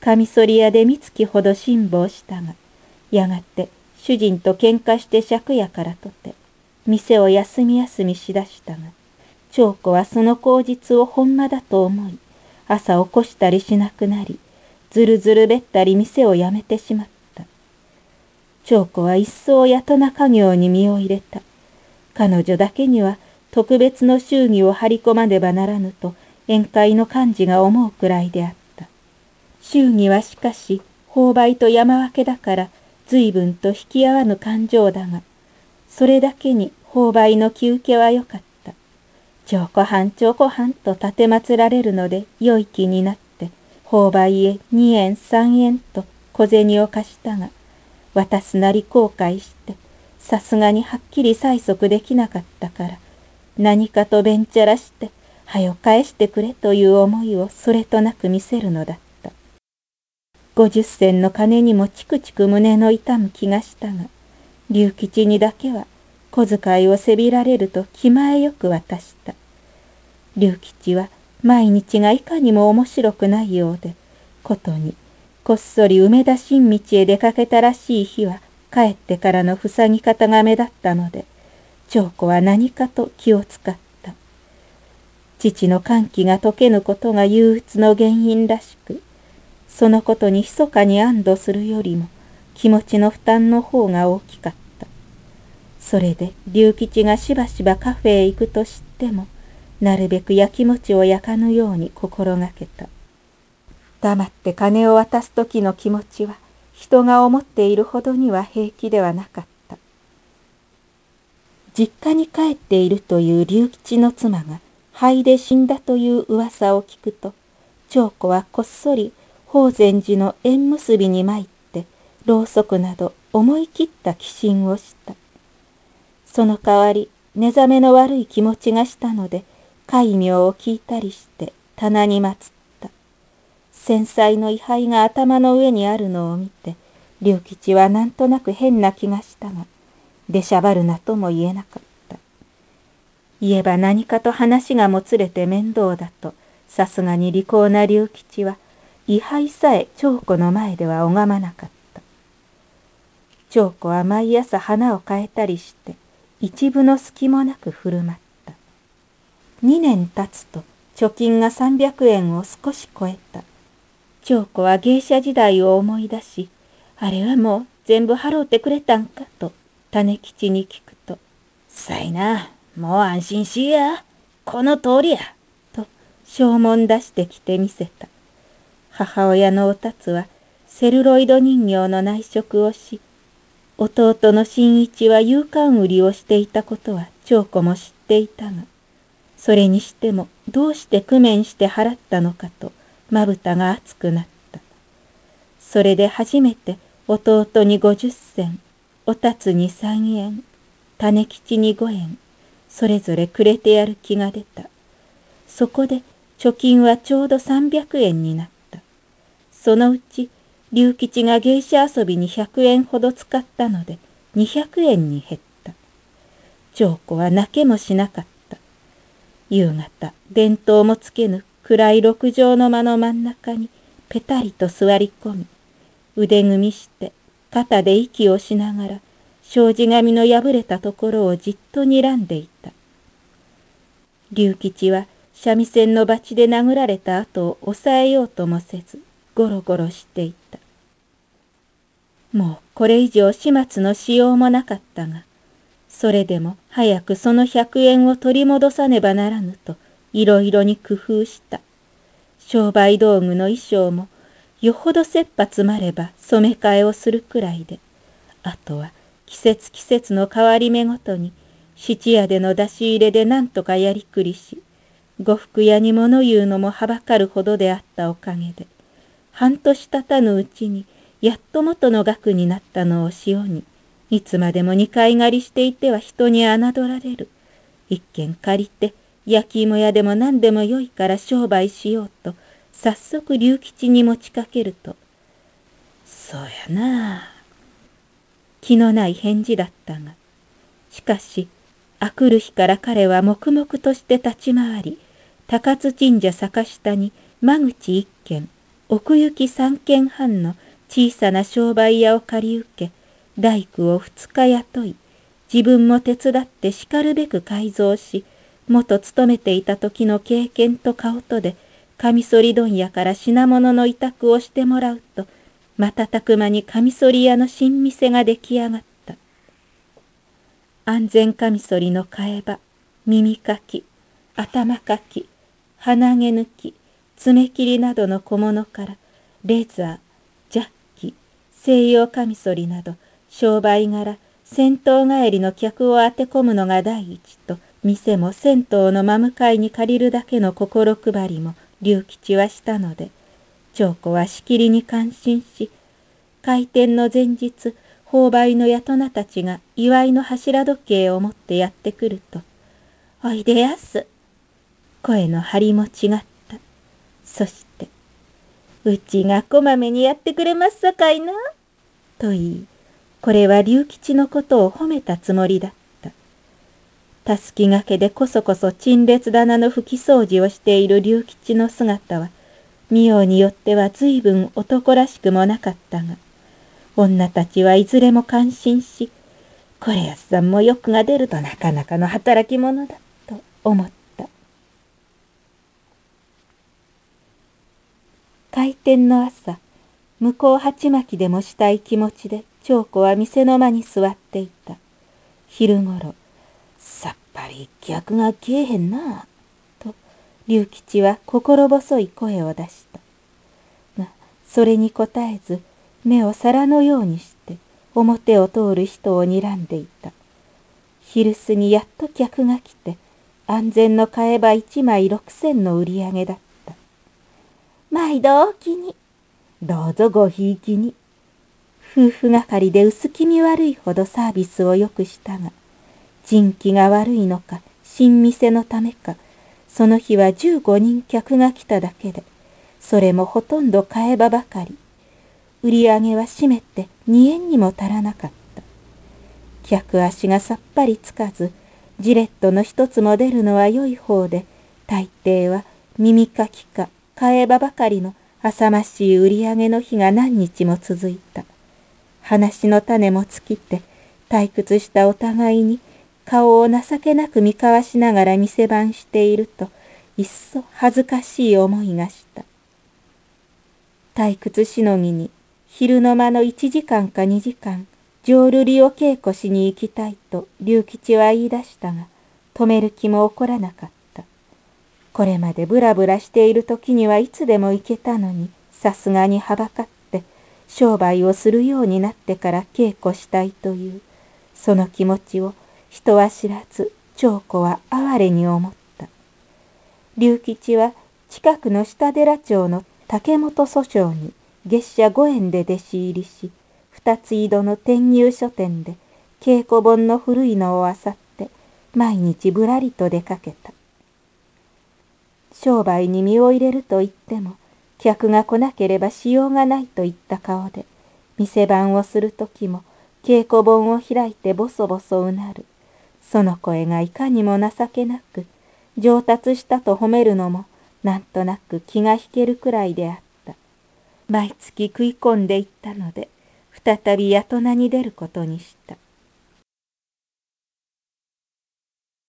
カミソリ屋で三月ほど辛抱したが、やがて主人と喧嘩して借家からとて、店を休み休みしだしたが、長子はその口実をほんまだと思い、朝起こしたりしなくなり、ずるずるべったり店を辞めてしまった。長子は一層やとな家業に身を入れた。彼女だけには特別の祝儀を張り込まねばならぬと宴会の幹事が思うくらいであった。祝儀はしかし、購買と山分けだから随分と引き合わぬ感情だが、それだけに購買の休憩はよかった。長子藩長子藩と立て祀られるので良い気になって、購買へ二円三円と小銭を貸したが、渡すなり後悔して、さすがにはっきり催促できなかったから、何かとべんちゃらして、はよ返してくれという思いをそれとなく見せるのだった。五十銭の金にもチクチク胸の痛む気がしたが、龍吉にだけは小遣いをせびられると気前よく渡した。龍吉は毎日がいかにも面白くないようで、ことにこっそり梅田新道へ出かけたらしい日は帰ってからの塞ぎ方が目立ったので、長子は何かと気を使った。父の歓喜が解けぬことが憂鬱の原因らしく、そのことに密かに安堵するよりも気持ちの負担の方が大きかった。それで龍吉がしばしばカフェへ行くと知っても、なるべくやきもちを焼かぬように心がけた。黙って金を渡す時の気持ちは、人が思っているほどには平気ではなかった。実家に帰っているという龍吉の妻が肺で死んだという噂を聞くと、長子はこっそり法然寺の縁結びに参ってろうそくなど思い切った寄進をした。その代わり寝覚めの悪い気持ちがしたので戒名を聞いたりして棚に祀った。繊細の位牌が頭の上にあるのを見て龍吉はなんとなく変な気がしたが出しゃばるなとも言えなかった。言えば何かと話がもつれて面倒だとさすがに利口な龍吉は位牌さえ長子の前では拝まなかった。長子は毎朝花を変えたりして一分の隙もなく振る舞った。二年経つと貯金が300円を少し超えた。長子は芸者時代を思い出し、あれはもう全部払うてくれたんか？と種吉に聞くと、さいな、もう安心しや、この通りや、と証文出してきてみせた。母親のおたつはセルロイド人形の内職をし、弟の新一は勇敢売りをしていたことは長子も知っていたが、それにしてもどうして工面して払ったのかとまぶたが熱くなった。それで初めて弟に五十銭、おたつに三円、種吉に五円、それぞれくれてやる気が出た。そこで貯金はちょうど三百円になった。そのうち龍吉が芸者遊びに100円ほど使ったので200円に減った。長子は泣けもしなかった。夕方、電灯もつけぬ暗い六畳の間の真ん中にぺたりと座り込み、腕組みして肩で息をしながら障子紙の破れたところをじっと睨んでいた。龍吉は三味線の鉢で殴られた後を抑えようともせず、ゴロゴロしていた。もうこれ以上始末のしようもなかったが、それでも早くその百円を取り戻さねばならぬといろいろに工夫した。商売道具の衣装もよほど切羽詰まれば染め替えをするくらいで、あとは季節季節の変わり目ごとに質屋での出し入れで何とかやりくりし、呉服屋に物言うのもはばかるほどであったおかげで、半年経たぬうちにやっと元の額になったのを塩にいつまでも二回狩りしていては人に侮られる。一軒借りて焼き芋屋でも何でもよいから商売しようと早速龍吉に持ちかけると「そうやな。あ気のない返事だったがしかしあくる日から彼は黙々として立ち回り高津神社坂下に間口一軒奥行き三軒半の小さな商売屋を借り受け、大工を二日雇い、自分も手伝ってしかるべく改造し、元勤めていた時の経験と顔とで、カミソリ問屋から品物の委託をしてもらうと、瞬く間にカミソリ屋の新店が出来上がった。安全カミソリの替え刃、耳かき、頭かき、鼻毛抜き、爪切りなどの小物から、レザー、ジャッキ、西洋カミソリなど、商売柄、銭湯帰りの客を当て込むのが第一と、店も銭湯の真向かいに借りるだけの心配りも龍吉はしたので、長子はしきりに感心し、開店の前日、購買の大人たちが祝いの柱時計を持ってやってくると、おいでやす。声の張りも違っ。そして、うちがこまめにやってくれますさかいな。と言い、これは龍吉のことを褒めたつもりだった。たすきがけでこそこそ陳列棚の拭き掃除をしている龍吉の姿は、見ようによっては随分男らしくもなかったが、女たちはいずれも感心し、これやすさんも欲が出るとなかなかの働き者だ。と思った。開店の朝、向こう鉢巻きでもしたい気持ちで長子は店の間に座っていた。昼ごろ、さっぱり客が来えへんなと、龍吉は心細い声を出した。が、それに答えず、目を皿のようにして表を通る人を睨んでいた。昼過ぎやっと客が来て、安全の買えば一枚六千の売り上げだった。毎度お気に。どうぞごひいきに。夫婦がかりで薄気味悪いほどサービスを良くしたが、人気が悪いのか、新店のためか、その日は十五人客が来ただけで、それもほとんど買えばばかり。売り上げは閉めて二円にも足らなかった。客足がさっぱりつかず、ジレットの一つも出るのは良い方で、大抵は耳かきか替え刃ばかりの浅ましい売り上げの日が何日も続いた。話の種も尽きて、退屈したお互いに顔を情けなく見交わしながら店番していると、いっそ恥ずかしい思いがした。退屈しのぎに昼の間の1時間か2時間、浄瑠璃を稽古しに行きたいと龍吉は言い出したが、止める気も起こらなかった。これまでブラブラしている時にはいつでも行けたのに、さすがにはばかって、商売をするようになってから稽古したいという、その気持ちを人は知らず、長子は哀れに思った。龍吉は近くの下寺町の竹本訴訟に月謝5円で弟子入りし、二つ井戸の転入書店で稽古本の古いのをあさって毎日ぶらりと出かけた。商売に身を入れると言っても客が来なければしようがないといった顔で店番をする時も稽古本を開いてボソボソうなる。その声がいかにも情けなく上達したと褒めるのもなんとなく気が引けるくらいであった。毎月食い込んでいったので再び八虎に出ることにした。